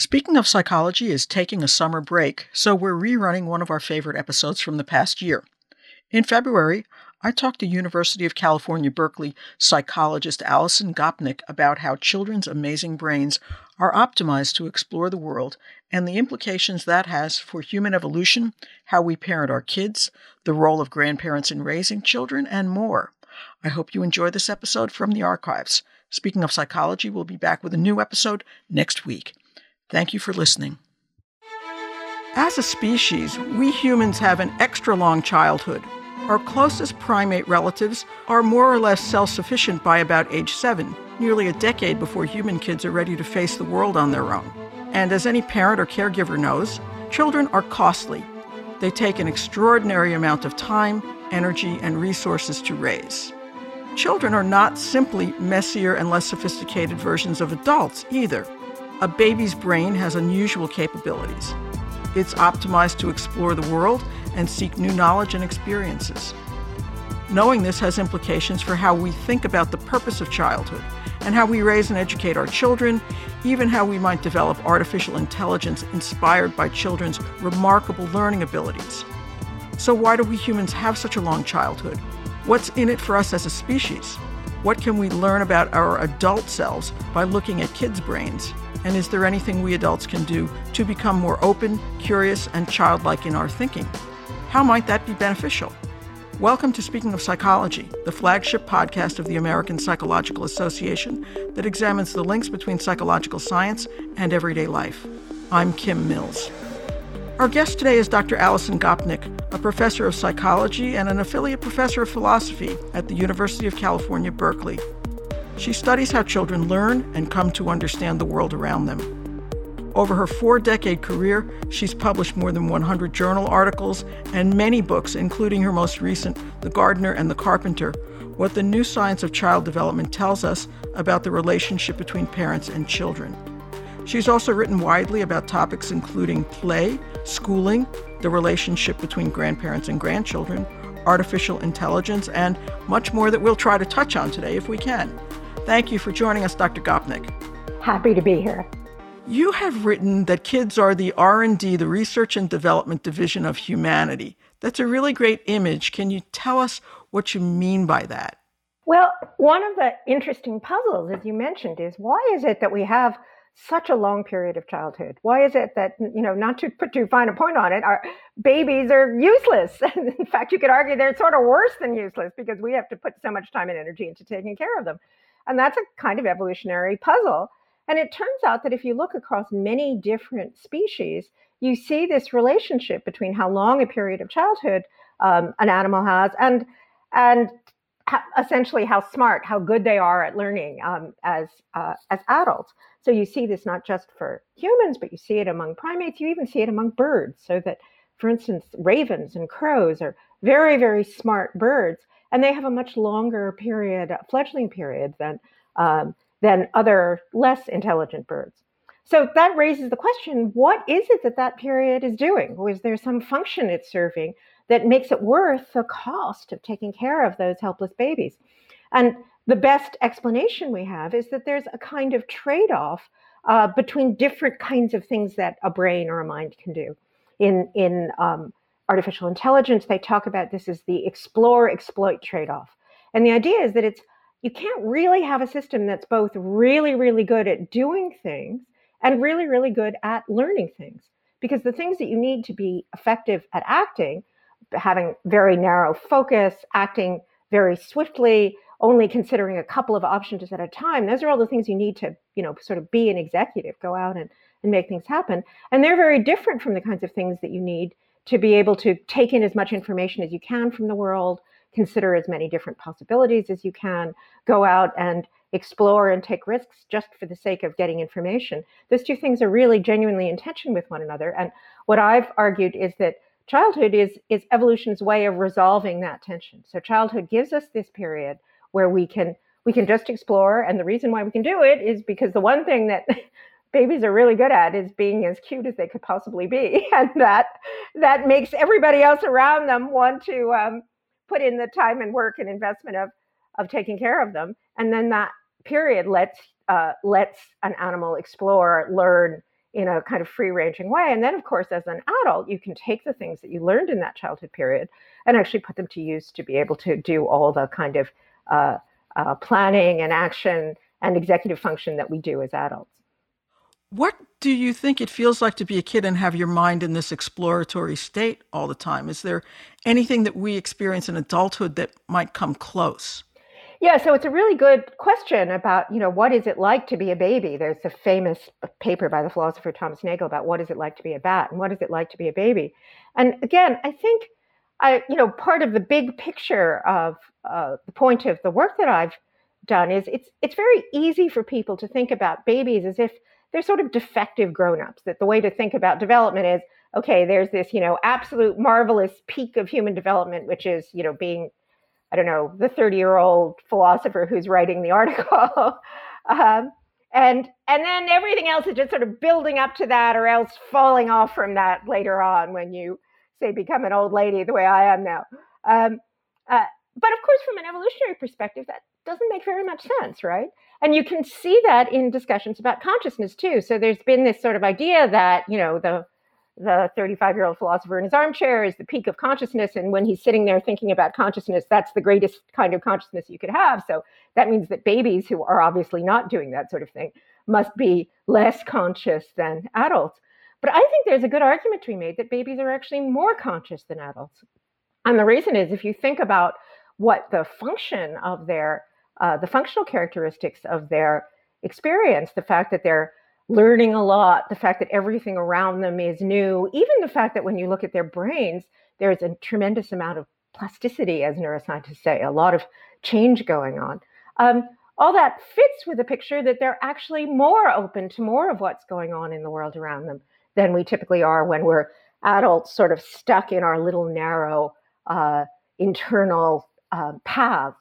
Speaking of Psychology is taking a summer break, so we're rerunning one of our favorite episodes from the past year. In February, I talked to University of California, Berkeley psychologist Alison Gopnik about how children's amazing brains are optimized to explore the world and the implications that has for human evolution, how we parent our kids, the role of grandparents in raising children, and more. I hope you enjoy this episode from the archives. Speaking of psychology, we'll be back with a new episode next week. Thank you for listening. As a species, we humans have an extra long childhood. Our closest primate relatives are more or less self sufficient by about age seven, nearly a decade before human kids are ready to face the world on their own. And as any parent or caregiver knows, children are costly. They take an extraordinary amount of time, energy, and resources to raise. Children are not simply messier and less sophisticated versions of adults either. A baby's brain has unusual capabilities. It's optimized to explore the world and seek new knowledge and experiences. Knowing this has implications for how we think about the purpose of childhood and how we raise and educate our children, even how we might develop artificial intelligence inspired by children's remarkable learning abilities. So, why do we humans have such a long childhood? What's in it for us as a species? What can we learn about our adult selves by looking at kids' brains? And is there anything we adults can do to become more open, curious, and childlike in our thinking? How might that be beneficial? Welcome to Speaking of Psychology, the flagship podcast of the American Psychological Association that examines the links between psychological science and everyday life. I'm Kim Mills. Our guest today is Dr. Alison Gopnik, a professor of psychology and an affiliate professor of philosophy at the University of California, Berkeley. She studies how children learn and come to understand the world around them. Over her four decade career, she's published more than 100 journal articles and many books, including her most recent, The Gardener and the Carpenter What the New Science of Child Development Tells Us About the Relationship Between Parents and Children. She's also written widely about topics including play, schooling, the relationship between grandparents and grandchildren, artificial intelligence, and much more that we'll try to touch on today if we can. Thank you for joining us, Dr. Gopnik. Happy to be here. You have written that kids are the R&D, the research and development division of humanity. That's a really great image. Can you tell us what you mean by that? Well, one of the interesting puzzles, as you mentioned, is why is it that we have such a long period of childhood? Why is it that, you know, not to put too fine a point on it, our babies are useless? In fact, you could argue they're sort of worse than useless because we have to put so much time and energy into taking care of them. And that's a kind of evolutionary puzzle. And it turns out that if you look across many different species, you see this relationship between how long a period of childhood um, an animal has and and essentially how smart, how good they are at learning um, as uh, as adults. So you see this not just for humans, but you see it among primates. You even see it among birds. So that, for instance, ravens and crows are very very smart birds, and they have a much longer period, fledgling period than um, than other less intelligent birds. So that raises the question what is it that that period is doing? is there some function it's serving that makes it worth the cost of taking care of those helpless babies? And the best explanation we have is that there's a kind of trade off uh, between different kinds of things that a brain or a mind can do. In, in um, artificial intelligence, they talk about this as the explore exploit trade off. And the idea is that it's you can't really have a system that's both really, really good at doing things and really, really good at learning things. Because the things that you need to be effective at acting, having very narrow focus, acting very swiftly, only considering a couple of options at a time, those are all the things you need to, you know, sort of be an executive, go out and, and make things happen. And they're very different from the kinds of things that you need to be able to take in as much information as you can from the world, consider as many different possibilities as you can, go out and explore and take risks just for the sake of getting information. Those two things are really genuinely in tension with one another. And what I've argued is that childhood is, is evolution's way of resolving that tension. So childhood gives us this period where we can we can just explore. And the reason why we can do it is because the one thing that babies are really good at is being as cute as they could possibly be. And that that makes everybody else around them want to um, put in the time and work and investment of of taking care of them and then that period lets uh, lets an animal explore learn in a kind of free ranging way. And then, of course, as an adult, you can take the things that you learned in that childhood period and actually put them to use to be able to do all the kind of uh, uh, planning and action and executive function that we do as adults. What do you think it feels like to be a kid and have your mind in this exploratory state all the time? Is there anything that we experience in adulthood that might come close? Yeah, so it's a really good question about, you know, what is it like to be a baby? There's a famous paper by the philosopher Thomas Nagel about what is it like to be a bat and what is it like to be a baby. And again, I think I, you know, part of the big picture of uh, the point of the work that I've done is it's it's very easy for people to think about babies as if they're sort of defective grown-ups. That the way to think about development is okay. There's this, you know, absolute marvelous peak of human development, which is, you know, being I don't know, the 30 year old philosopher who's writing the article. um, and and then everything else is just sort of building up to that or else falling off from that later on when you say become an old lady the way I am now. Um, uh, but of course, from an evolutionary perspective, that doesn't make very much sense, right? And you can see that in discussions about consciousness too. So there's been this sort of idea that you know the the 35 year old philosopher in his armchair is the peak of consciousness. And when he's sitting there thinking about consciousness, that's the greatest kind of consciousness you could have. So that means that babies who are obviously not doing that sort of thing must be less conscious than adults. But I think there's a good argument to be made that babies are actually more conscious than adults. And the reason is if you think about what the function of their, uh, the functional characteristics of their experience, the fact that they're learning a lot, the fact that everything around them is new, even the fact that when you look at their brains, there's a tremendous amount of plasticity, as neuroscientists say, a lot of change going on. Um, all that fits with the picture that they're actually more open to more of what's going on in the world around them than we typically are when we're adults, sort of stuck in our little narrow uh, internal uh, paths.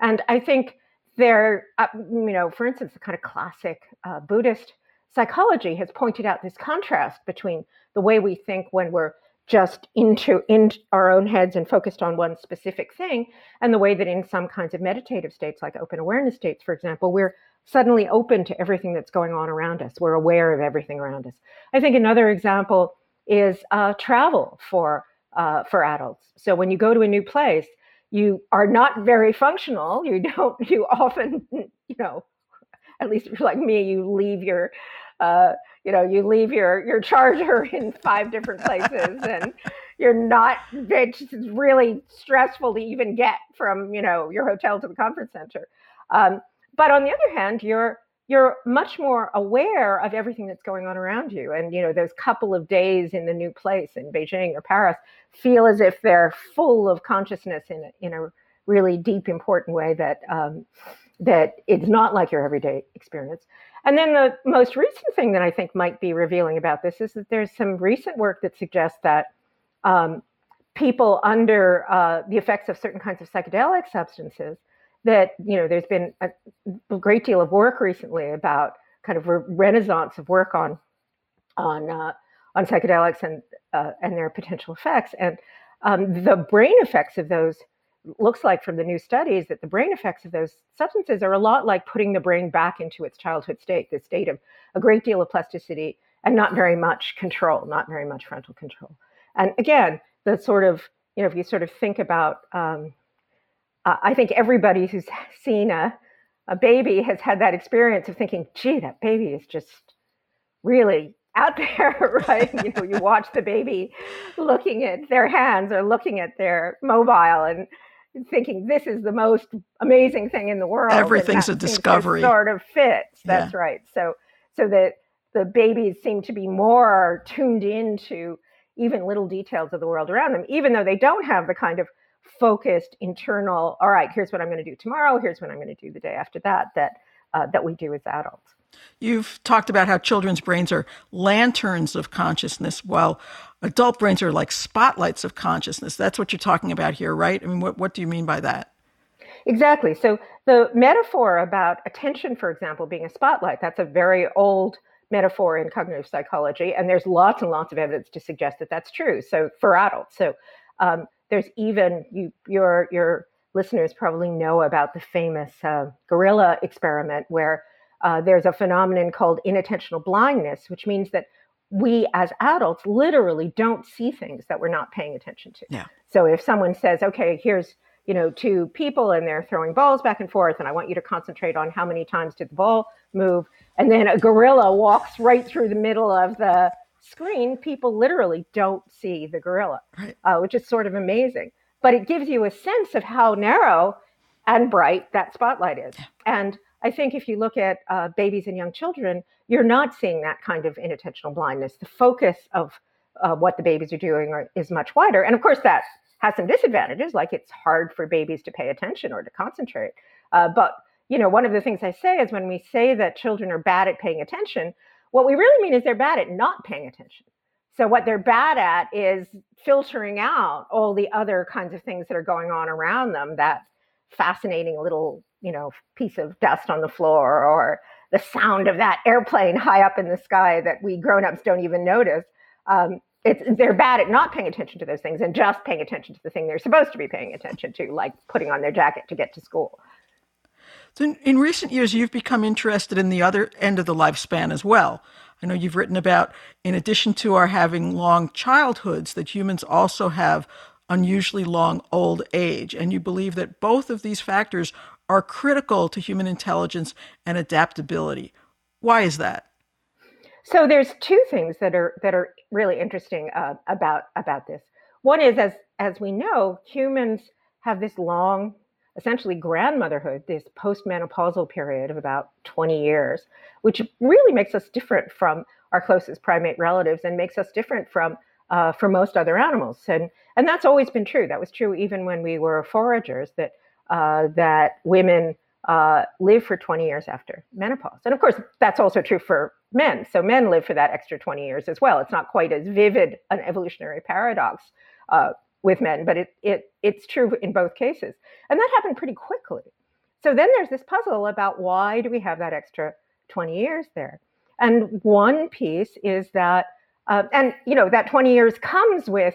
And I think there uh, you know, for instance, the kind of classic uh, Buddhist psychology has pointed out this contrast between the way we think when we're just into in our own heads and focused on one specific thing and the way that in some kinds of meditative states like open awareness states for example we're suddenly open to everything that's going on around us. We're aware of everything around us. I think another example is uh, travel for uh, for adults. So when you go to a new place you are not very functional you don't you often you know at least if you're like me you leave your uh, you know, you leave your your charger in five different places, and you're not. It's really stressful to even get from you know your hotel to the conference center. Um, but on the other hand, you're you're much more aware of everything that's going on around you, and you know those couple of days in the new place in Beijing or Paris feel as if they're full of consciousness in a, in a really deep, important way that um, that it's not like your everyday experience. And then the most recent thing that I think might be revealing about this is that there's some recent work that suggests that um, people under uh, the effects of certain kinds of psychedelic substances, that you know, there's been a, great deal of work recently about kind of a renaissance of work on on uh, on psychedelics and uh, and their potential effects, and um, the brain effects of those looks like from the new studies that the brain effects of those substances are a lot like putting the brain back into its childhood state, the state of a great deal of plasticity and not very much control, not very much frontal control. And again, the sort of, you know, if you sort of think about, um, uh, I think everybody who's seen a, a baby has had that experience of thinking, gee, that baby is just really out there, right? you know, you watch the baby looking at their hands or looking at their mobile and thinking this is the most amazing thing in the world. Everything's a discovery. Sort of fits. That's yeah. right. So so that the babies seem to be more tuned into even little details of the world around them, even though they don't have the kind of focused internal. All right, here's what I'm going to do tomorrow. Here's what I'm going to do the day after that. That uh, that we do as adults. You've talked about how children's brains are lanterns of consciousness, while adult brains are like spotlights of consciousness. That's what you're talking about here, right? I mean, what, what do you mean by that? Exactly. So, the metaphor about attention, for example, being a spotlight, that's a very old metaphor in cognitive psychology. And there's lots and lots of evidence to suggest that that's true. So, for adults. So, um, there's even, you, your, your listeners probably know about the famous uh, gorilla experiment where uh, there's a phenomenon called inattentional blindness, which means that we as adults literally don't see things that we're not paying attention to. Yeah. So if someone says, okay, here's you know two people and they're throwing balls back and forth, and I want you to concentrate on how many times did the ball move, and then a gorilla walks right through the middle of the screen, people literally don't see the gorilla, right. uh, which is sort of amazing. But it gives you a sense of how narrow and bright that spotlight is. And I think if you look at uh, babies and young children, you're not seeing that kind of inattentional blindness. The focus of uh, what the babies are doing are, is much wider. And of course, that has some disadvantages, like it's hard for babies to pay attention or to concentrate. Uh, but you know, one of the things I say is when we say that children are bad at paying attention, what we really mean is they're bad at not paying attention. So what they're bad at is filtering out all the other kinds of things that are going on around them. That fascinating little, you know, piece of dust on the floor, or the sound of that airplane high up in the sky that we grown-ups don't even notice. Um, it's, they're bad at not paying attention to those things and just paying attention to the thing they're supposed to be paying attention to, like putting on their jacket to get to school. So in, in recent years, you've become interested in the other end of the lifespan as well. I know you've written about, in addition to our having long childhoods, that humans also have unusually long old age. And you believe that both of these factors are critical to human intelligence and adaptability. Why is that? So there's two things that are that are really interesting uh, about about this. One is, as as we know, humans have this long essentially grandmotherhood, this postmenopausal period of about 20 years, which really makes us different from our closest primate relatives and makes us different from uh, from most other animals. And and that's always been true. That was true even when we were foragers. That uh, that women uh, live for 20 years after menopause, and of course that's also true for men. So men live for that extra 20 years as well. It's not quite as vivid an evolutionary paradox uh, with men, but it, it it's true in both cases. And that happened pretty quickly. So then there's this puzzle about why do we have that extra 20 years there? And one piece is that, uh, and you know, that 20 years comes with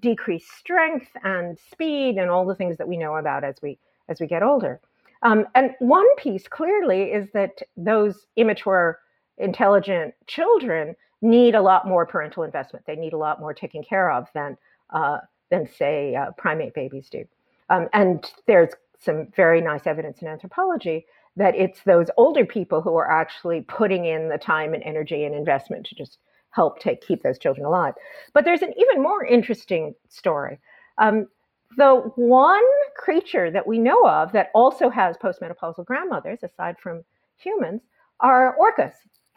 decreased strength and speed and all the things that we know about as we as we get older. Um, and one piece clearly is that those immature, intelligent children need a lot more parental investment. They need a lot more taken care of than uh, than, say, uh, primate babies do. Um, and there's some very nice evidence in anthropology that it's those older people who are actually putting in the time and energy and investment to just help take keep those children alive. But there's an even more interesting story. Um, the one creature that we know of that also has postmenopausal grandmothers, aside from humans, are orcas,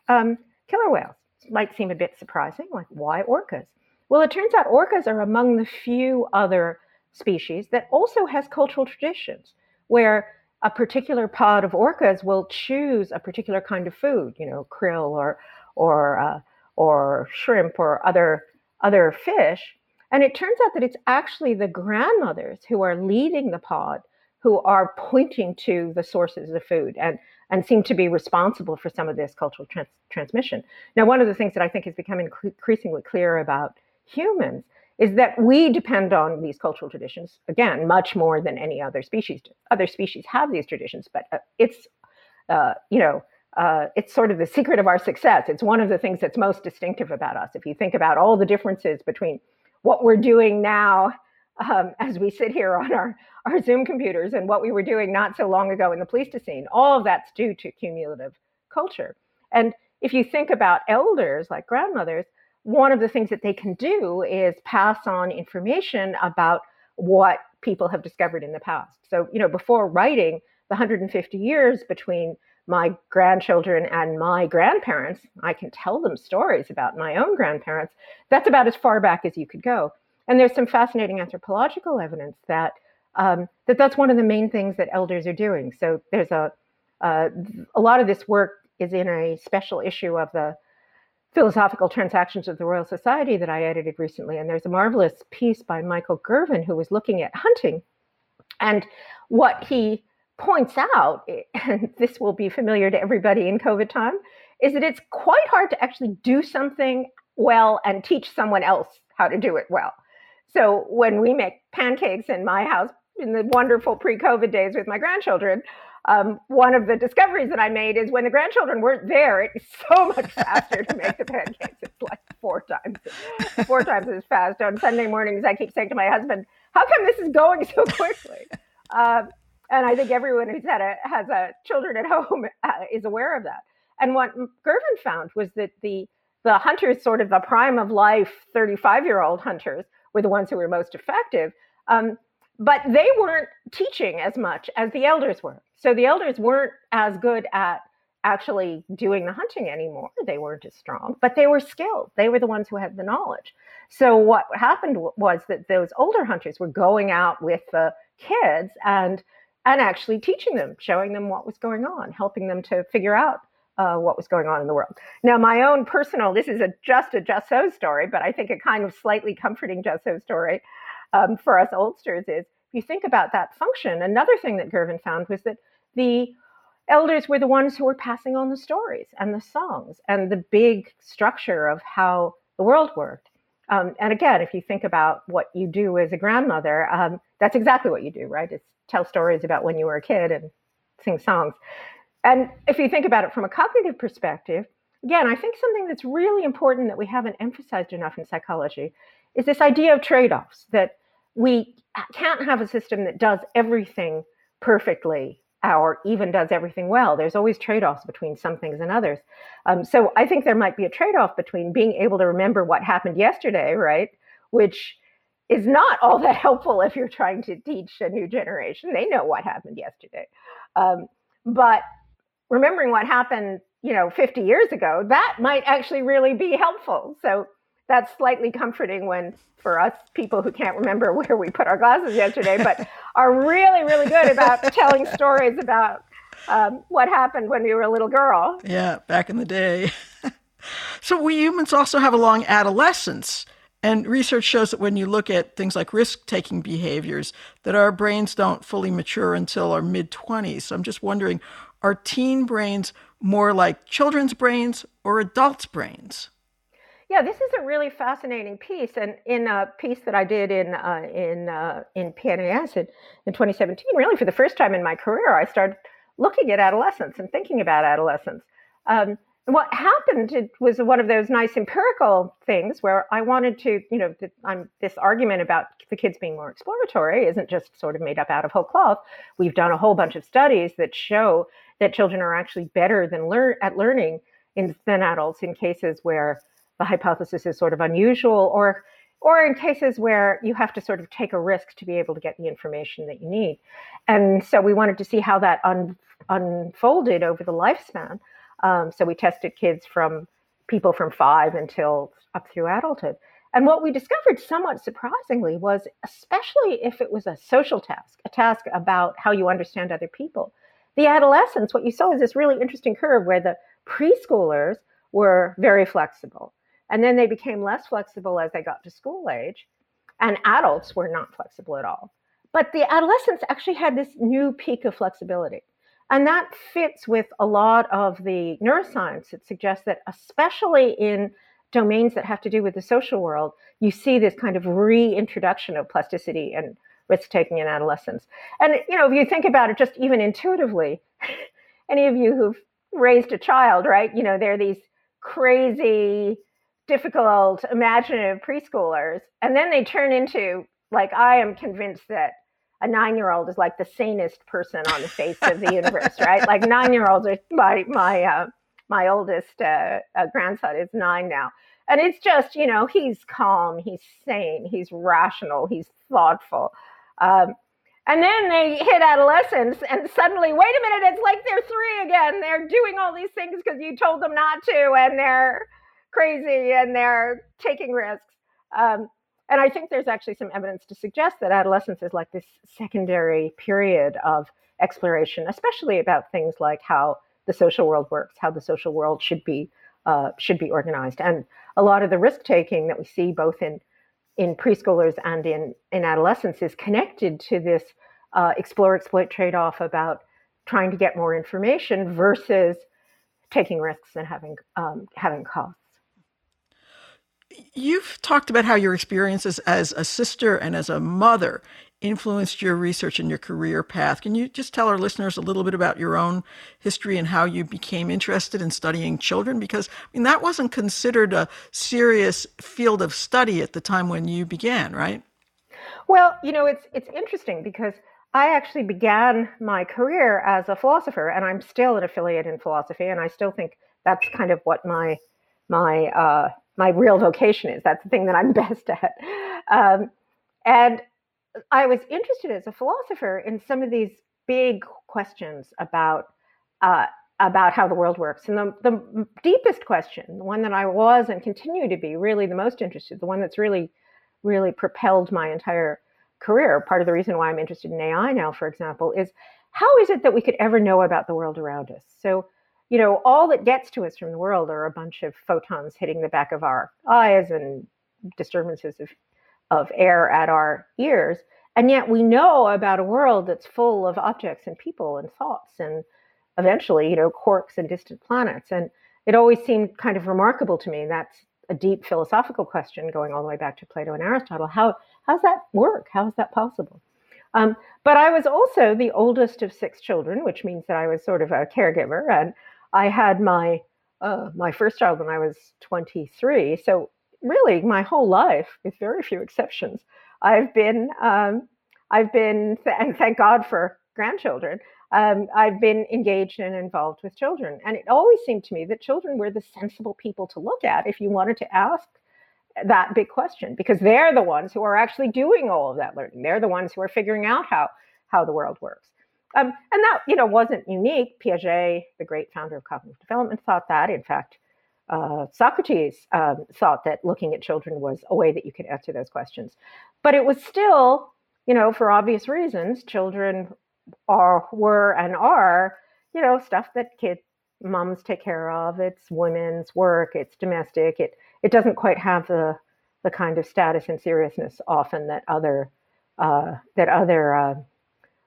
um, killer whales. Might seem a bit surprising, like why orcas? Well, it turns out orcas are among the few other species that also has cultural traditions where a particular pod of orcas will choose a particular kind of food, you know, krill or or uh, or shrimp or other other fish. And it turns out that it's actually the grandmothers who are leading the pod who are pointing to the sources of food and and seem to be responsible for some of this cultural trans- transmission. Now, one of the things that I think is becoming increasingly clear about humans is that we depend on these cultural traditions again much more than any other species. Other species have these traditions but uh, it's uh, you know uh, it's sort of the secret of our success. It's one of the things that's most distinctive about us. If you think about all the differences between what we're doing now um, as we sit here on our, our zoom computers and what we were doing not so long ago in the pleistocene all of that's due to cumulative culture. And if you think about elders like grandmothers one of the things that they can do is pass on information about what people have discovered in the past. So, you know, before writing the 150 years between my grandchildren and my grandparents, I can tell them stories about my own grandparents. That's about as far back as you could go. And there's some fascinating anthropological evidence that um, that that's one of the main things that elders are doing. So there's a uh, a lot of this work is in a special issue of the philosophical transactions of the Royal Society that I edited recently. And there's a marvelous piece by Michael Gurven who was looking at hunting. And what he points out, and this will be familiar to everybody in COVID time, is that it's quite hard to actually do something well and teach someone else how to do it well. So when we make pancakes in my house in the wonderful pre COVID days with my grandchildren, um, one of the discoveries that I made is when the grandchildren weren't there, it's so much faster to make the pancakes. It's like four times, four times as fast. On Sunday mornings, I keep saying to my husband, "How come this is going so quickly?" Um, and I think everyone who's had a has a children at home uh, is aware of that. And what Gurven found was that the the hunters, sort of the prime of life, 35 year old hunters, were the ones who were most effective. Um, but they weren't teaching as much as the elders were. So the elders weren't as good at actually doing the hunting anymore. They weren't as strong, but they were skilled. They were the ones who had the knowledge. So what happened was that those older hunters were going out with the kids and and actually teaching them, showing them what was going on, helping them to figure out uh, what was going on in the world. Now, my own personal, this is a just a just so story, but I think a kind of slightly comforting just so story um, for us oldsters is if you think about that function, another thing that Gurven found was that the elders were the ones who were passing on the stories and the songs and the big structure of how the world worked. Um, and again, if you think about what you do as a grandmother, um, that's exactly what you do, right? It's tell stories about when you were a kid and sing songs. And if you think about it from a cognitive perspective, again, I think something that's really important that we haven't emphasized enough in psychology is this idea of trade offs that we can't have a system that does everything perfectly or even does everything well. There's always trade offs between some things and others. Um, so I think there might be a trade off between being able to remember what happened yesterday, right? Which is not all that helpful if you're trying to teach a new generation. They know what happened yesterday. Um, but remembering what happened, you know, 50 years ago, that might actually really be helpful. So that's slightly comforting when for us people who can't remember where we put our glasses yesterday, but are really, really good about telling stories about um, what happened when we were a little girl. Yeah, back in the day. so we humans also have a long adolescence. And research shows that when you look at things like risk-taking behaviors, that our brains don't fully mature until our mid-20s. So I'm just wondering, are teen brains more like children's brains or adults' brains? Yeah, this is a really fascinating piece, and in a piece that I did in uh, in uh, in PNAS in, in 2017, really for the first time in my career, I started looking at adolescence and thinking about adolescence. Um, and what happened it was one of those nice empirical things where I wanted to, you know, I'm, this argument about the kids being more exploratory isn't just sort of made up out of whole cloth. We've done a whole bunch of studies that show that children are actually better than learn at learning in, than adults in cases where the hypothesis is sort of unusual or or in cases where you have to sort of take a risk to be able to get the information that you need. And so we wanted to see how that un, unfolded over the lifespan. Um, so we tested kids from people from five until up through adulthood. And what we discovered somewhat surprisingly was, especially if it was a social task, a task about how you understand other people, the adolescents, what you saw was this really interesting curve where the preschoolers were very flexible and then they became less flexible as they got to school age. And adults were not flexible at all. But the adolescents actually had this new peak of flexibility. And that fits with a lot of the neuroscience that suggests that, especially in domains that have to do with the social world, you see this kind of reintroduction of plasticity and risk taking in adolescence. And, you know, if you think about it just even intuitively, any of you who've raised a child, right? You know, there are these crazy, difficult, imaginative preschoolers, and then they turn into like I am convinced that a nine year old is like the sanest person on the face of the universe, right? Like nine year olds are my my uh, my oldest uh, uh, grandson is nine now, and it's just you know he's calm, he's sane, he's rational, he's thoughtful. Um, and then they hit adolescence, and suddenly, wait a minute, it's like they're three again. They're doing all these things because you told them not to, and they're crazy and they're taking risks. Um, and I think there's actually some evidence to suggest that adolescence is like this secondary period of exploration, especially about things like how the social world works, how the social world should be uh, should be organized, and a lot of the risk taking that we see both in in preschoolers and in in adolescence is connected to this uh, explore exploit trade off about trying to get more information versus taking risks and having um, having costs. You've talked about how your experiences as a sister and as a mother influenced your research and your career path. Can you just tell our listeners a little bit about your own history and how you became interested in studying children? Because I mean that wasn't considered a serious field of study at the time when you began, right? Well, you know, it's it's interesting because I actually began my career as a philosopher, and I'm still an affiliate in philosophy, and I still think that's kind of what my my uh, my real vocation is. That's the thing that I'm best at. Um, and I was interested as a philosopher in some of these big questions about uh, about how the world works. And the, the deepest question, the one that I was and continue to be really the most interested, the one that's really really propelled my entire career. Part of the reason why I'm interested in AI now, for example, is how is it that we could ever know about the world around us? So, you know, all that gets to us from the world are a bunch of photons hitting the back of our eyes and disturbances of, of air at our ears. And yet we know about a world that's full of objects and people and thoughts and eventually, you know, quarks and distant planets. And it always seemed kind of remarkable to me. That's a deep philosophical question going all the way back to Plato and Aristotle. How how's that work? How is that possible? Um, but I was also the oldest of six children, which means that I was sort of a caregiver, and I had my uh, my first child when I was 23. So really, my whole life, with very few exceptions, I've been um, I've been and thank God for grandchildren um, I've been engaged and involved with children. And it always seemed to me that children were the sensible people to look at if you wanted to ask that big question, because they're the ones who are actually doing all of that learning. They're the ones who are figuring out how, how the world works. Um, and that, you know, wasn't unique. Piaget, the great founder of cognitive development, thought that. In fact, uh, Socrates um, thought that looking at children was a way that you could answer those questions. But it was still, you know, for obvious reasons, children are were and are you know stuff that kid moms take care of it's women's work it's domestic it it doesn't quite have the the kind of status and seriousness often that other uh, that other uh,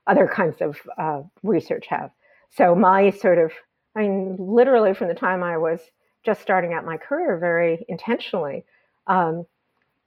other kinds of uh, research have so my sort of i mean literally from the time i was just starting out my career very intentionally um,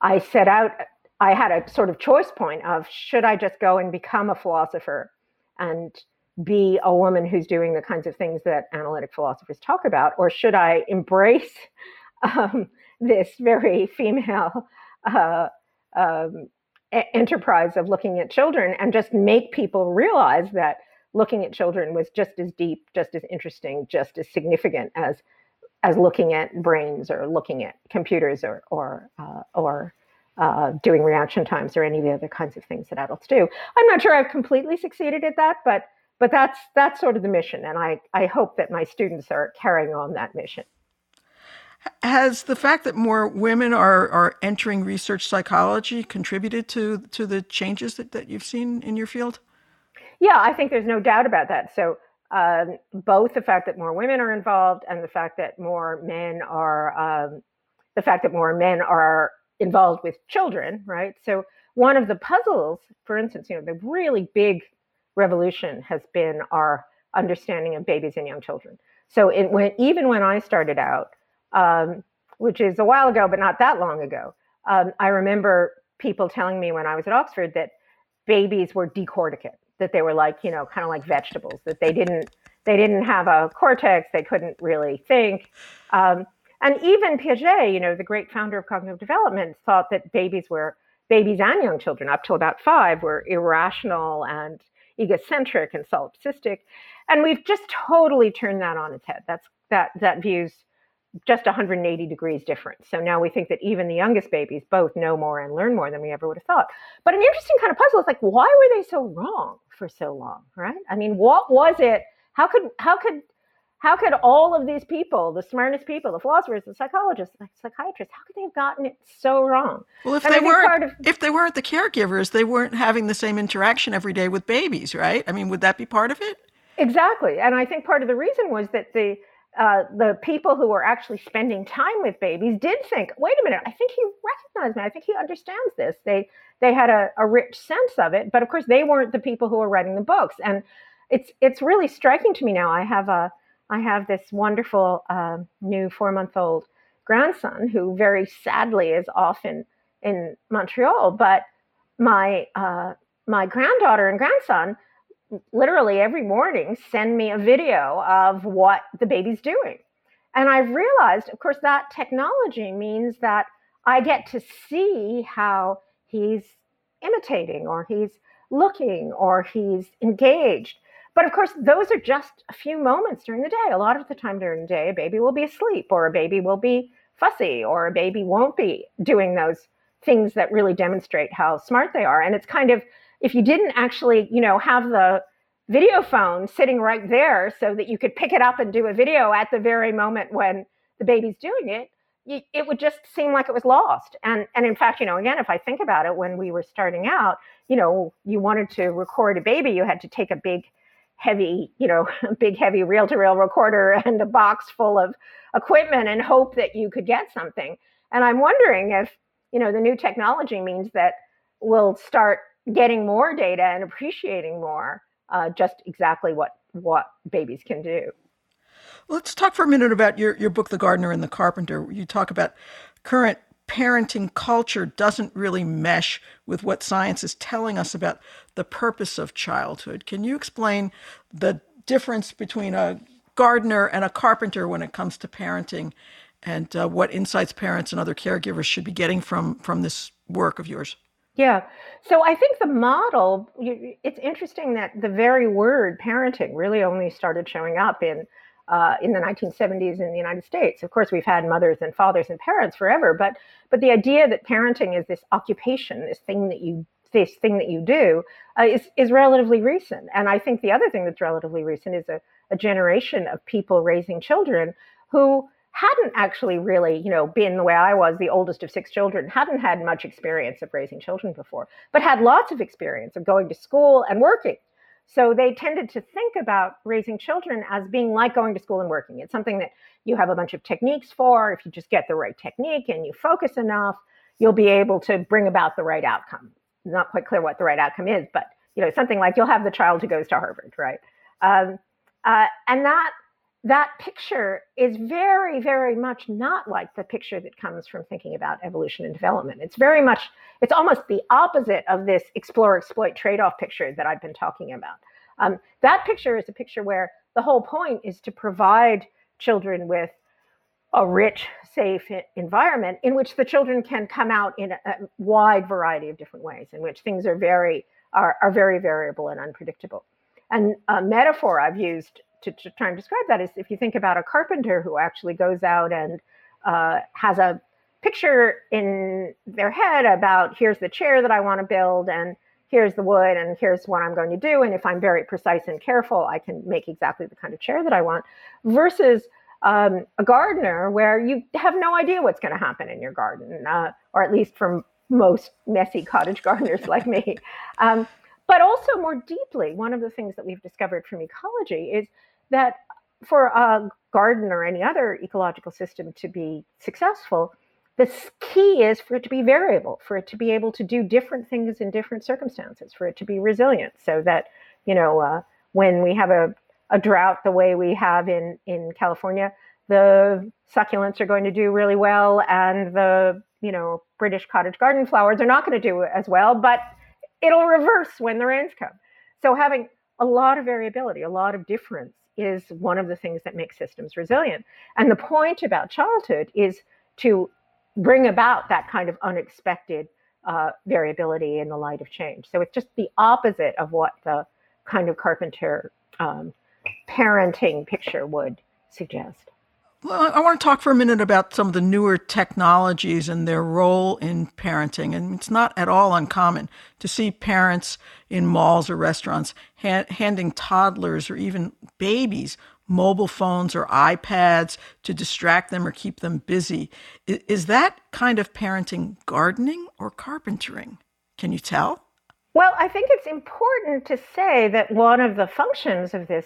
i set out i had a sort of choice point of should i just go and become a philosopher and be a woman who's doing the kinds of things that analytic philosophers talk about? Or should I embrace um, this very female uh, um, enterprise of looking at children and just make people realize that looking at children was just as deep, just as interesting, just as significant as as looking at brains or looking at computers or or uh, or uh, doing reaction times or any of the other kinds of things that adults do. I'm not sure I've completely succeeded at that, but but that's that's sort of the mission, and I I hope that my students are carrying on that mission. Has the fact that more women are, are entering research psychology contributed to to the changes that, that you've seen in your field? Yeah, I think there's no doubt about that. So um, both the fact that more women are involved and the fact that more men are um, the fact that more men are involved with children, right? So one of the puzzles, for instance, you know, the really big revolution has been our understanding of babies and young children. So it when even when I started out, um, which is a while ago, but not that long ago, um, I remember people telling me when I was at Oxford that babies were decorticate, that they were like, you know, kind of like vegetables, that they didn't they didn't have a cortex, they couldn't really think. Um, and even Piaget, you know, the great founder of cognitive development, thought that babies were babies and young children up till about five were irrational and egocentric and solipsistic. And we've just totally turned that on its head. That's that that view's just 180 degrees different. So now we think that even the youngest babies both know more and learn more than we ever would have thought. But an interesting kind of puzzle is like, why were they so wrong for so long, right? I mean, what was it? How could how could how could all of these people, the smartest people, the philosophers, the psychologists, the psychiatrists, how could they have gotten it so wrong? Well, if and they weren't, of, if they weren't the caregivers, they weren't having the same interaction every day with babies, right? I mean, would that be part of it? Exactly, and I think part of the reason was that the uh, the people who were actually spending time with babies did think, wait a minute, I think he recognized me. I think he understands this. They they had a, a rich sense of it, but of course they weren't the people who were writing the books. And it's it's really striking to me now. I have a I have this wonderful uh, new four month old grandson who very sadly is off in, in Montreal. But my, uh, my granddaughter and grandson literally every morning send me a video of what the baby's doing. And I've realized, of course, that technology means that I get to see how he's imitating or he's looking or he's engaged. But of course, those are just a few moments during the day. A lot of the time during the day, a baby will be asleep or a baby will be fussy or a baby won't be doing those things that really demonstrate how smart they are. And it's kind of, if you didn't actually, you know, have the video phone sitting right there so that you could pick it up and do a video at the very moment when the baby's doing it, it would just seem like it was lost. And and in fact, you know, again, if I think about it, when we were starting out, you know, you wanted to record a baby, you had to take a big, heavy, you know, big heavy reel-to-reel recorder and a box full of equipment and hope that you could get something. And I'm wondering if, you know, the new technology means that we'll start getting more data and appreciating more uh, just exactly what what babies can do. Let's talk for a minute about your, your book, The Gardener and the Carpenter. You talk about current parenting culture doesn't really mesh with what science is telling us about the purpose of childhood. Can you explain the difference between a gardener and a carpenter when it comes to parenting and uh, what insights parents and other caregivers should be getting from, from this work of yours? Yeah. So I think the model, it's interesting that the very word parenting really only started showing up in uh, in the 1970s in the United States. Of course, we've had mothers and fathers and parents forever, but but the idea that parenting is this occupation, this thing that you this thing that you do, uh, is is relatively recent. And I think the other thing that's relatively recent is a, a generation of people raising children who hadn't actually really, you know, been the way I was, the oldest of six children, hadn't had much experience of raising children before, but had lots of experience of going to school and working. So they tended to think about raising children as being like going to school and working. It's something that you have a bunch of techniques for. If you just get the right technique and you focus enough, you'll be able to bring about the right outcome. Not quite clear what the right outcome is, but you know, something like you'll have the child who goes to Harvard, right? Um, uh, and that that picture is very, very much not like the picture that comes from thinking about evolution and development. It's very much, it's almost the opposite of this explore, exploit, trade off picture that I've been talking about. Um, that picture is a picture where the whole point is to provide children with a rich, safe environment in which the children can come out in a, wide variety of different ways, in which things are very, are, are very variable and unpredictable. And a metaphor I've used to, to, try and describe that is if you think about a carpenter who actually goes out and uh, has a picture in their head about here's the chair that I want to build and here's the wood and here's what I'm going to do. And if I'm very precise and careful, I can make exactly the kind of chair that I want versus um, a gardener where you have no idea what's going to happen in your garden, uh, or at least from most messy cottage gardeners like me. Um, but also more deeply, one of the things that we've discovered from ecology is that for a garden or any other ecological system to be successful, the key is for it to be variable, for it to be able to do different things in different circumstances, for it to be resilient, so that you know uh, when we have a, a drought the way we have in in California, the succulents are going to do really well, and the you know British cottage garden flowers are not going to do as well, but it'll reverse when the rains come. So having a lot of variability, a lot of difference is one of the things that makes systems resilient. And the point about childhood is to bring about that kind of unexpected uh, variability in the light of change. So it's just the opposite of what the kind of carpenter um, parenting picture would suggest. I want to talk for a minute about some of the newer technologies and their role in parenting. And it's not at all uncommon to see parents in malls or restaurants ha- handing toddlers or even babies mobile phones or iPads to distract them or keep them busy. Is, is that kind of parenting gardening or carpentering? Can you tell? Well, I think it's important to say that one of the functions of this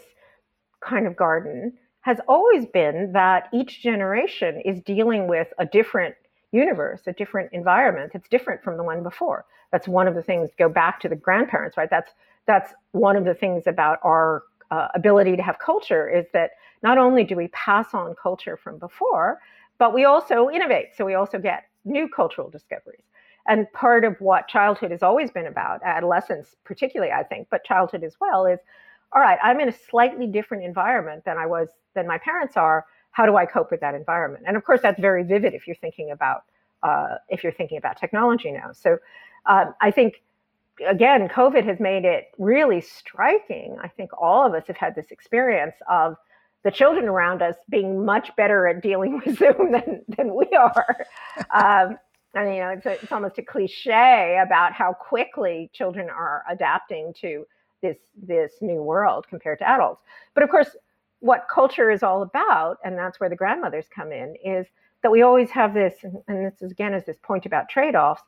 kind of garden has always been that each generation is dealing with a different universe, a different environment that's different from the one before. That's one of the things. Go back to the grandparents, right? That's that's one of the things about our uh, ability to have culture is that not only do we pass on culture from before, but we also innovate. So we also get new cultural discoveries. and part of what childhood has always been about, adolescence particularly, I think, but childhood as well, is all right, I'm in a slightly different environment than I was than my parents are. How do I cope with that environment? And of course, that's very vivid if you're thinking about uh, if you're thinking about technology now. So um, I think again, COVID has made it really striking. I think all of us have had this experience of the children around us being much better at dealing with Zoom than, than we are. Um, mean, you know, it's, a, it's almost a cliche about how quickly children are adapting to this, this new world compared to adults. But of course, what culture is all about, and that's where the grandmothers come in, is that we always have this, and this is again is this point about trade-offs.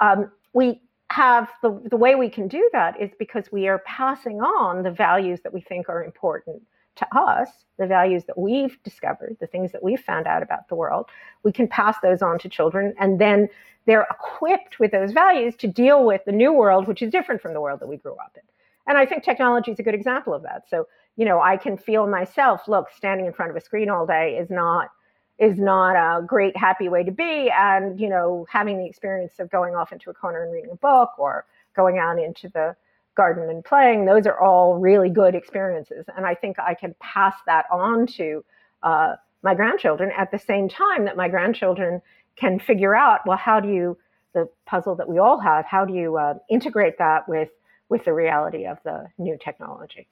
Um, we have the, the way we can do that is because we are passing on the values that we think are important to us, the values that we've discovered, the things that we've found out about the world. We can pass those on to children, and then they're equipped with those values to deal with the new world, which is different from the world that we grew up in. And I think technology is a good example of that. So, you know, I can feel myself, look, standing in front of a screen all day is not is not a great happy way to be and you know having the experience of going off into a corner and reading a book or going out into the garden and playing those are all really good experiences and i think i can pass that on to uh, my grandchildren at the same time that my grandchildren can figure out well how do you the puzzle that we all have how do you uh, integrate that with with the reality of the new technology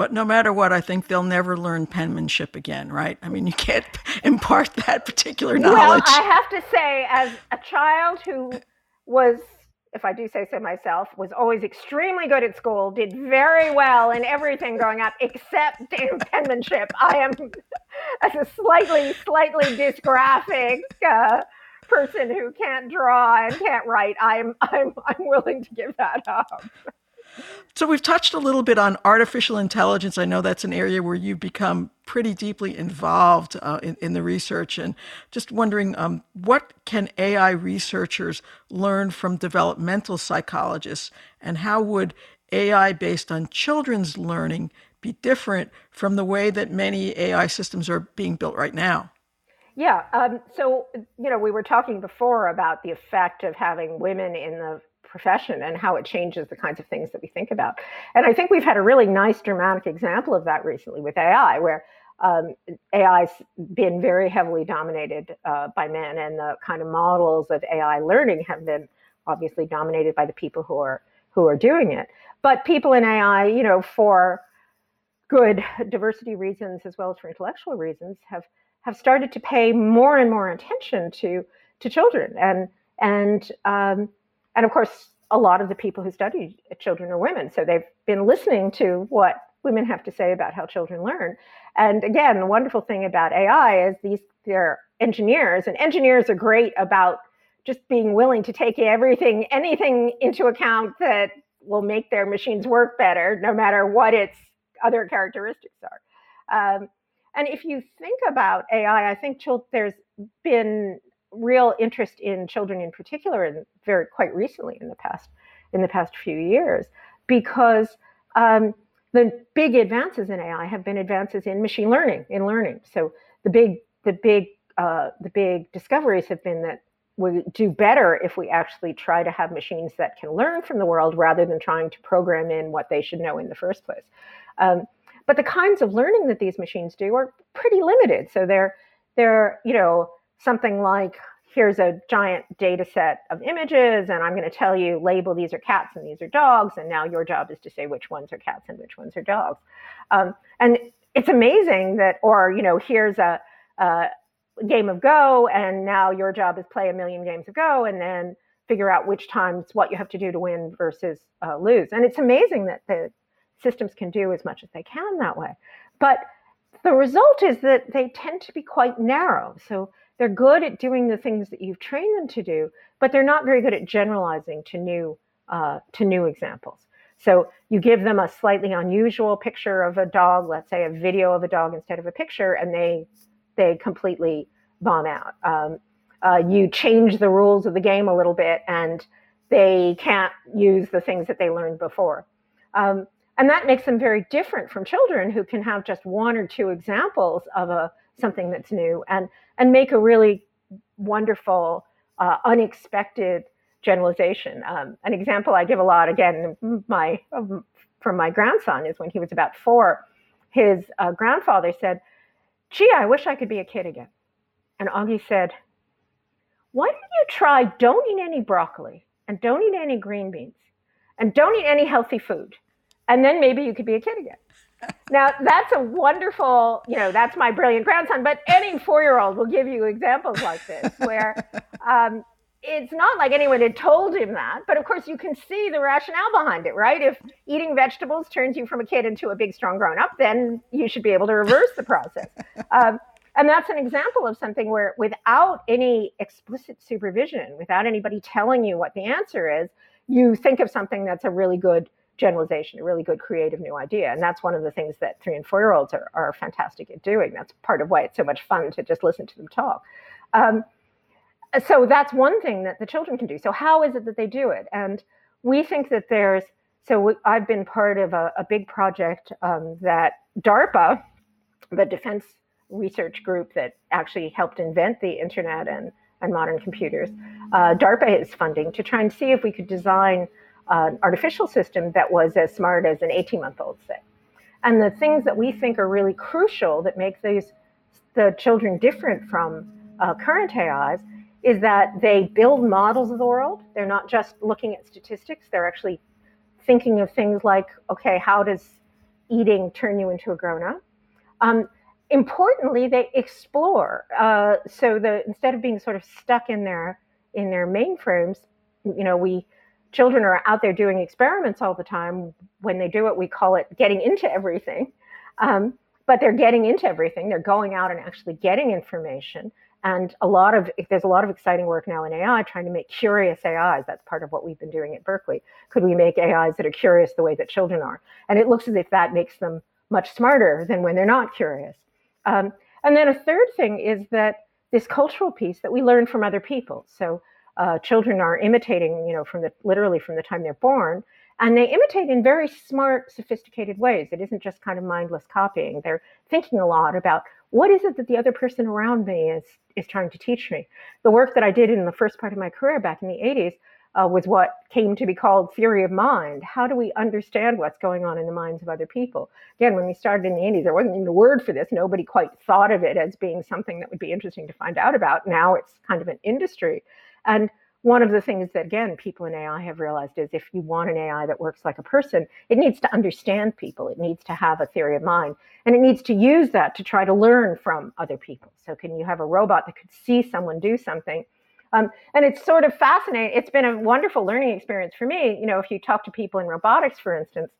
but no matter what, I think they'll never learn penmanship again, right? I mean, you can't impart that particular knowledge. Well, I have to say, as a child who was, if I do say so myself, was always extremely good at school, did very well in everything growing up except in penmanship. I am, as a slightly, slightly dysgraphic uh, person who can't draw and can't write, I'm, I'm, I'm willing to give that up. So we've touched a little bit on artificial intelligence. I know that's an area where you've become pretty deeply involved uh, in, in, the research, and just wondering um, what can AI researchers learn from developmental psychologists, and how would AI based on children's learning be different from the way that many AI systems are being built right now? Yeah. Um, so, you know, we were talking before about the effect of having women in the profession and how it changes the kinds of things that we think about. And I think we've had a really nice dramatic example of that recently with AI, where um, AI's been very heavily dominated uh, by men, and the kind of models of AI learning have been obviously dominated by the people who are who are doing it. But people in AI, you know, for good diversity reasons as well as for intellectual reasons, have have started to pay more and more attention to to children and and um, and of course, a lot of the people who study children are women. So they've been listening to what women have to say about how children learn. And again, the wonderful thing about AI is these they're engineers, and engineers are great about just being willing to take everything, anything into account that will make their machines work better, no matter what its other characteristics are. Um, and if you think about AI, I think there's been real interest in children in particular, and very quite recently in the past in the past few years, because um, the big advances in AI have been advances in machine learning, in learning. So the big the big uh, the big discoveries have been that we do better if we actually try to have machines that can learn from the world rather than trying to program in what they should know in the first place. Um, but the kinds of learning that these machines do are pretty limited. So they're they're you know something like here's a giant data set of images and i'm going to tell you label these are cats and these are dogs and now your job is to say which ones are cats and which ones are dogs. Um, and it's amazing that or you know here's a, a, game of go and now your job is play a million games of go and then figure out which times what you have to do to win versus uh, lose. And it's amazing that the systems can do as much as they can that way. But the result is that they tend to be quite narrow so they're good at doing the things that you've trained them to do, but they're not very good at generalizing to new uh, to new examples. So you give them a slightly unusual picture of a dog, let's say a video of a dog instead of a picture, and they they completely bomb out. Um, uh, you change the rules of the game a little bit, and they can't use the things that they learned before. Um, and that makes them very different from children who can have just one or two examples of a something that's new and and make a really wonderful uh, unexpected generalization. Um, an example I give a lot, again, my from my grandson is when he was about four, his uh, grandfather said, "Gee, I wish I could be a kid again." And Augie said, "Why don't you try? Don't eat any broccoli and don't eat any green beans and don't eat any healthy food, and then maybe you could be a kid again." now that's a wonderful, you know, that's my brilliant grandson. But any four-year-old will give you examples like this, where um, it's not like anyone had told him that, but of course you can see the rationale behind it, right? If eating vegetables turns you from a kid into a big, strong grown up, then you should be able to reverse the process. Um, and that's an example of something where, without any explicit supervision, without anybody telling you what the answer is, you think of something that's a really good generalization, a really good creative new idea. And that's one of the things that three and four year olds are, are fantastic at doing. That's part of why it's so much fun to just listen to them talk. Um, so that's one thing that the children can do. So how is it that they do it? And we think that there's so I've been part of a, a big project um, that DARPA, the Defense Research Group that actually helped invent the internet and, and modern computers, uh, DARPA is funding to try and see if we could design an artificial system that was as smart as an 18 month old, say. And the things that we think are really crucial that make these the children different from uh, current AIs is that they build models of the world. They're not just looking at statistics, they're actually thinking of things like, okay, how does eating turn you into a grown up? Um, importantly, they explore. Uh, so the instead of being sort of stuck in their in their mainframes, you know, we children are out there doing experiments all the time. When they do it, we call it getting into everything. Um, but they're getting into everything. They're going out and actually getting information. And a lot of there's a lot of exciting work now in AI trying to make curious AIs. That's part of what we've been doing at Berkeley. Could we make AIs that are curious the way that children are? And it looks as if that makes them much smarter than when they're not curious. Um, and then a third thing is that this cultural piece that we learn from other people. So uh, children are imitating, you know, from the literally from the time they're born, and they imitate in very smart, sophisticated ways. It isn't just kind of mindless copying. They're thinking a lot about what is it that the other person around me is is trying to teach me. The work that I did in the first part of my career back in the 80s uh, was what came to be called theory of mind. How do we understand what's going on in the minds of other people? Again, when we started in the 80s, there wasn't even a word for this. Nobody quite thought of it as being something that would be interesting to find out about. Now it's kind of an industry. And one of the things that again people in AI have realized is if you want an AI that works like a person, it needs to understand people. It needs to have a theory of mind, and it needs to use that to try to learn from other people. So, can you have a robot that could see someone do something? Um, and it's sort of fascinating. It's been a wonderful learning experience for me. You know, if you talk to people in robotics, for instance,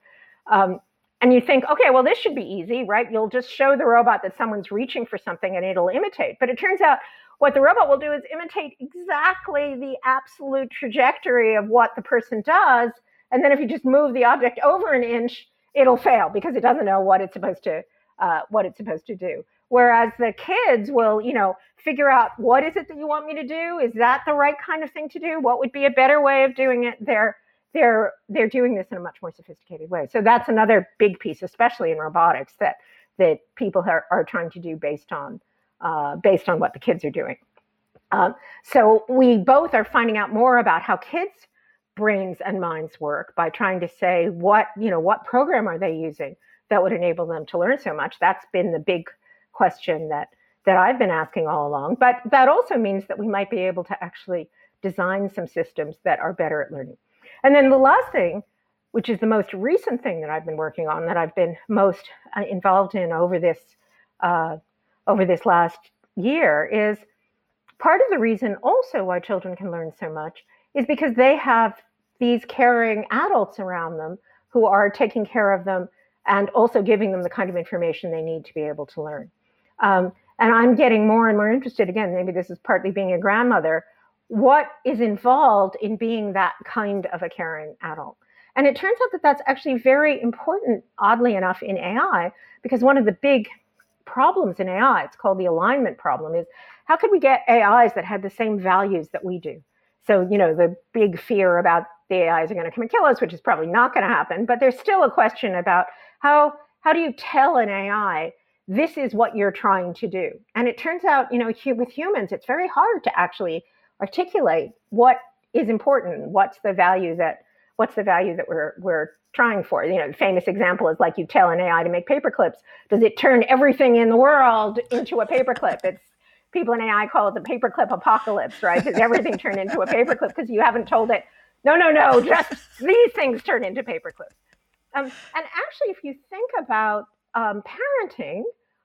um, and you think, okay, well, this should be easy, right? You'll just show the robot that someone's reaching for something and it'll imitate. But it turns out what the robot will do is imitate exactly the absolute trajectory of what the person does. And then if you just move the object over an inch, it'll fail because it doesn't know what it's supposed to uh, what it's supposed to do. Whereas the kids will, you know, figure out what is it that you want me to do? Is that the right kind of thing to do? What would be a better way of doing it? They're they're they're doing this in a much more sophisticated way. So that's another big piece, especially in robotics, that that people are, are trying to do based on uh, based on what the kids are doing. Um, so we both are finding out more about how kids' brains and minds work by trying to say what you know what program are they using that would enable them to learn so much. That's been the big question that that I've been asking all along. But that also means that we might be able to actually design some systems that are better at learning. And then the last thing, which is the most recent thing that I've been working on, that I've been most uh, involved in over this uh, over this last year is part of the reason also why children can learn so much is because they have these caring adults around them who are taking care of them and also giving them the kind of information they need to be able to learn. Um, and I'm getting more and more interested again, maybe this is partly being a grandmother, what is involved in being that kind of a caring adult. And it turns out that that's actually very important, oddly enough, in AI, because one of the big problems in AI, it's called the alignment problem, is how could we get AIs that had the same values that we do? So, you know, the big fear about the AIs are going to come and kill us, which is probably not going to happen, but there's still a question about how how do you tell an AI this is what you're trying to do? And it turns out, you know, with humans, it's very hard to actually articulate what is important. What's the value that what's the value that we're we're trying for? You know, the famous example is like you tell an AI to make paper clips. Does it turn everything in the world into a paperclip? It's people in AI call it the paperclip apocalypse, right? Does everything turn into a paperclip because you haven't told it, no, no, no, just these things turn into paperclips. Um, and actually, if you think about um, parenting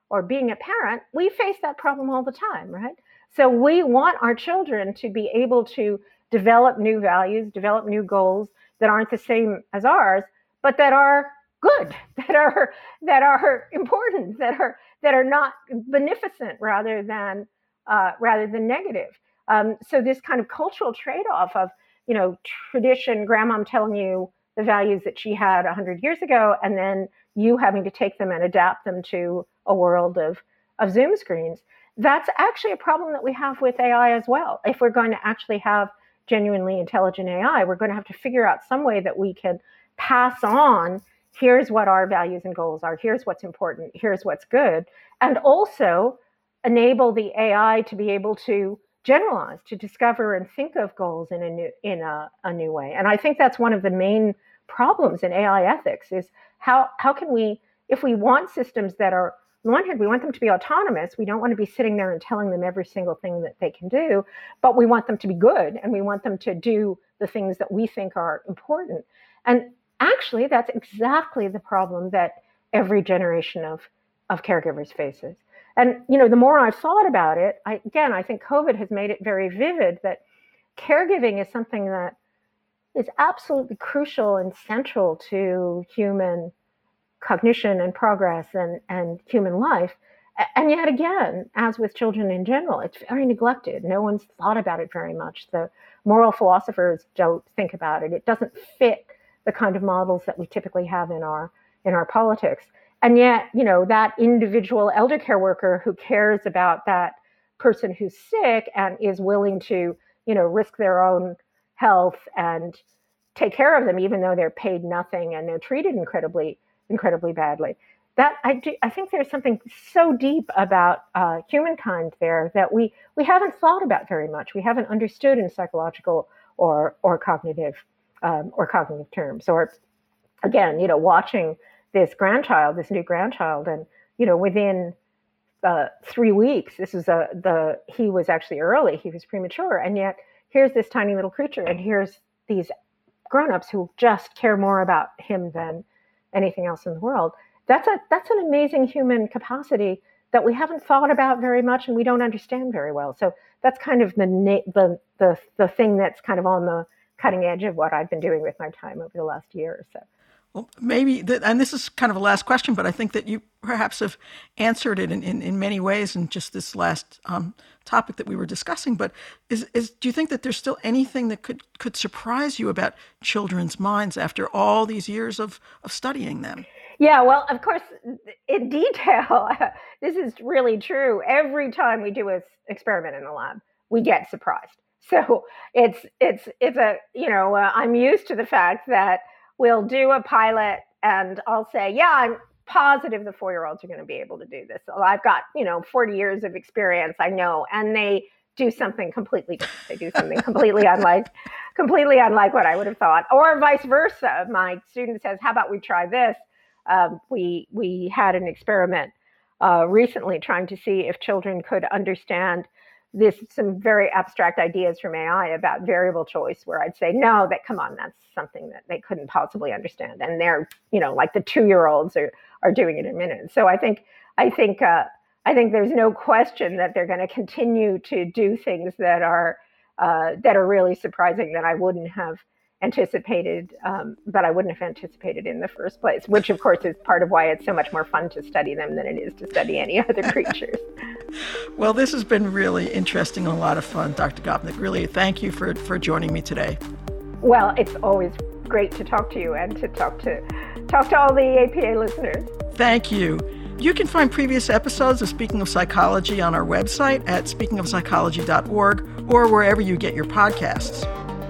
or being a parent, we face that problem all the time, right? So we want our children to be able to develop new values, develop new goals that aren't the same as ours, but that are good, that are that are important, that are that are not beneficent rather than uh, rather than negative. Um, so this kind of cultural trade-off of you know tradition, grandmom telling you the values that she had 100 years ago, and then you having to take them and adapt them to a world of of Zoom screens. That's actually a problem that we have with AI as well. If we're going to actually have genuinely intelligent AI, we're going to have to figure out some way that we can pass on here's what our values and goals are, here's what's important, here's what's good, and also enable the AI to be able to generalize, to discover and think of goals in a new in a, a new way. And I think that's one of the main problems in AI ethics is how how can we, if we want systems that are on one hand, we want them to be autonomous. We don't want to be sitting there and telling them every single thing that they can do, but we want them to be good and we want them to do the things that we think are important. And actually, that's exactly the problem that every generation of, of caregivers faces. And you know, the more I've thought about it, I, again, I think COVID has made it very vivid that caregiving is something that is absolutely crucial and central to human cognition and progress and, and human life. And yet again, as with children in general, it's very neglected. No one's thought about it very much. The moral philosophers don't think about it. It doesn't fit the kind of models that we typically have in our in our politics. And yet, you know, that individual elder care worker who cares about that person who's sick and is willing to, you know, risk their own health and take care of them, even though they're paid nothing and they're treated incredibly incredibly badly. That I do, I think there's something so deep about uh, humankind there that we we haven't thought about very much. We haven't understood in psychological or or cognitive um, or cognitive terms. Or again, you know, watching this grandchild, this new grandchild, and you know, within uh, three weeks, this is a the he was actually early, he was premature, and yet here's this tiny little creature, and here's these grown-ups who just care more about him than anything else in the world. That's a that's an amazing human capacity that we haven't thought about very much and we don't understand very well. So that's kind of the the the the thing that's kind of on the cutting edge of what I've been doing with my time over the last year or so. Well, maybe, that, and this is kind of a last question, but I think that you perhaps have answered it in, in, in many ways in just this last um, topic that we were discussing. But is, is do you think that there's still anything that could, could surprise you about children's minds after all these years of, of studying them? Yeah, well, of course, in detail, this is really true. Every time we do an experiment in the lab, we get surprised. So it's it's it's a you know uh, I'm used to the fact that we'll do a pilot and I'll say, yeah, I'm positive the four year olds are going to be able to do this. So I've got, you know, 40 years of experience, I know, and they do something completely different. They do something completely unlike, completely unlike what I would have thought, or vice versa. My student says, how about we try this? Um, we, we had an experiment uh, recently trying to see if children could understand this some very abstract ideas from AI about variable choice, where I'd say, no, that come on, that's something that they couldn't possibly understand, and they're, you know, like the two year olds are are doing it in minutes. So I think I think uh, I think there's no question that they're going to continue to do things that are uh, that are really surprising that I wouldn't have anticipated, um, but I wouldn't have anticipated in the first place, which of course is part of why it's so much more fun to study them than it is to study any other creatures. well, this has been really interesting and a lot of fun, Dr. Gopnik. Really, thank you for, for joining me today. Well, it's always great to talk to you and to talk to talk to all the APA listeners. Thank you. You can find previous episodes of Speaking of Psychology on our website at speakingofpsychology.org or wherever you get your podcasts.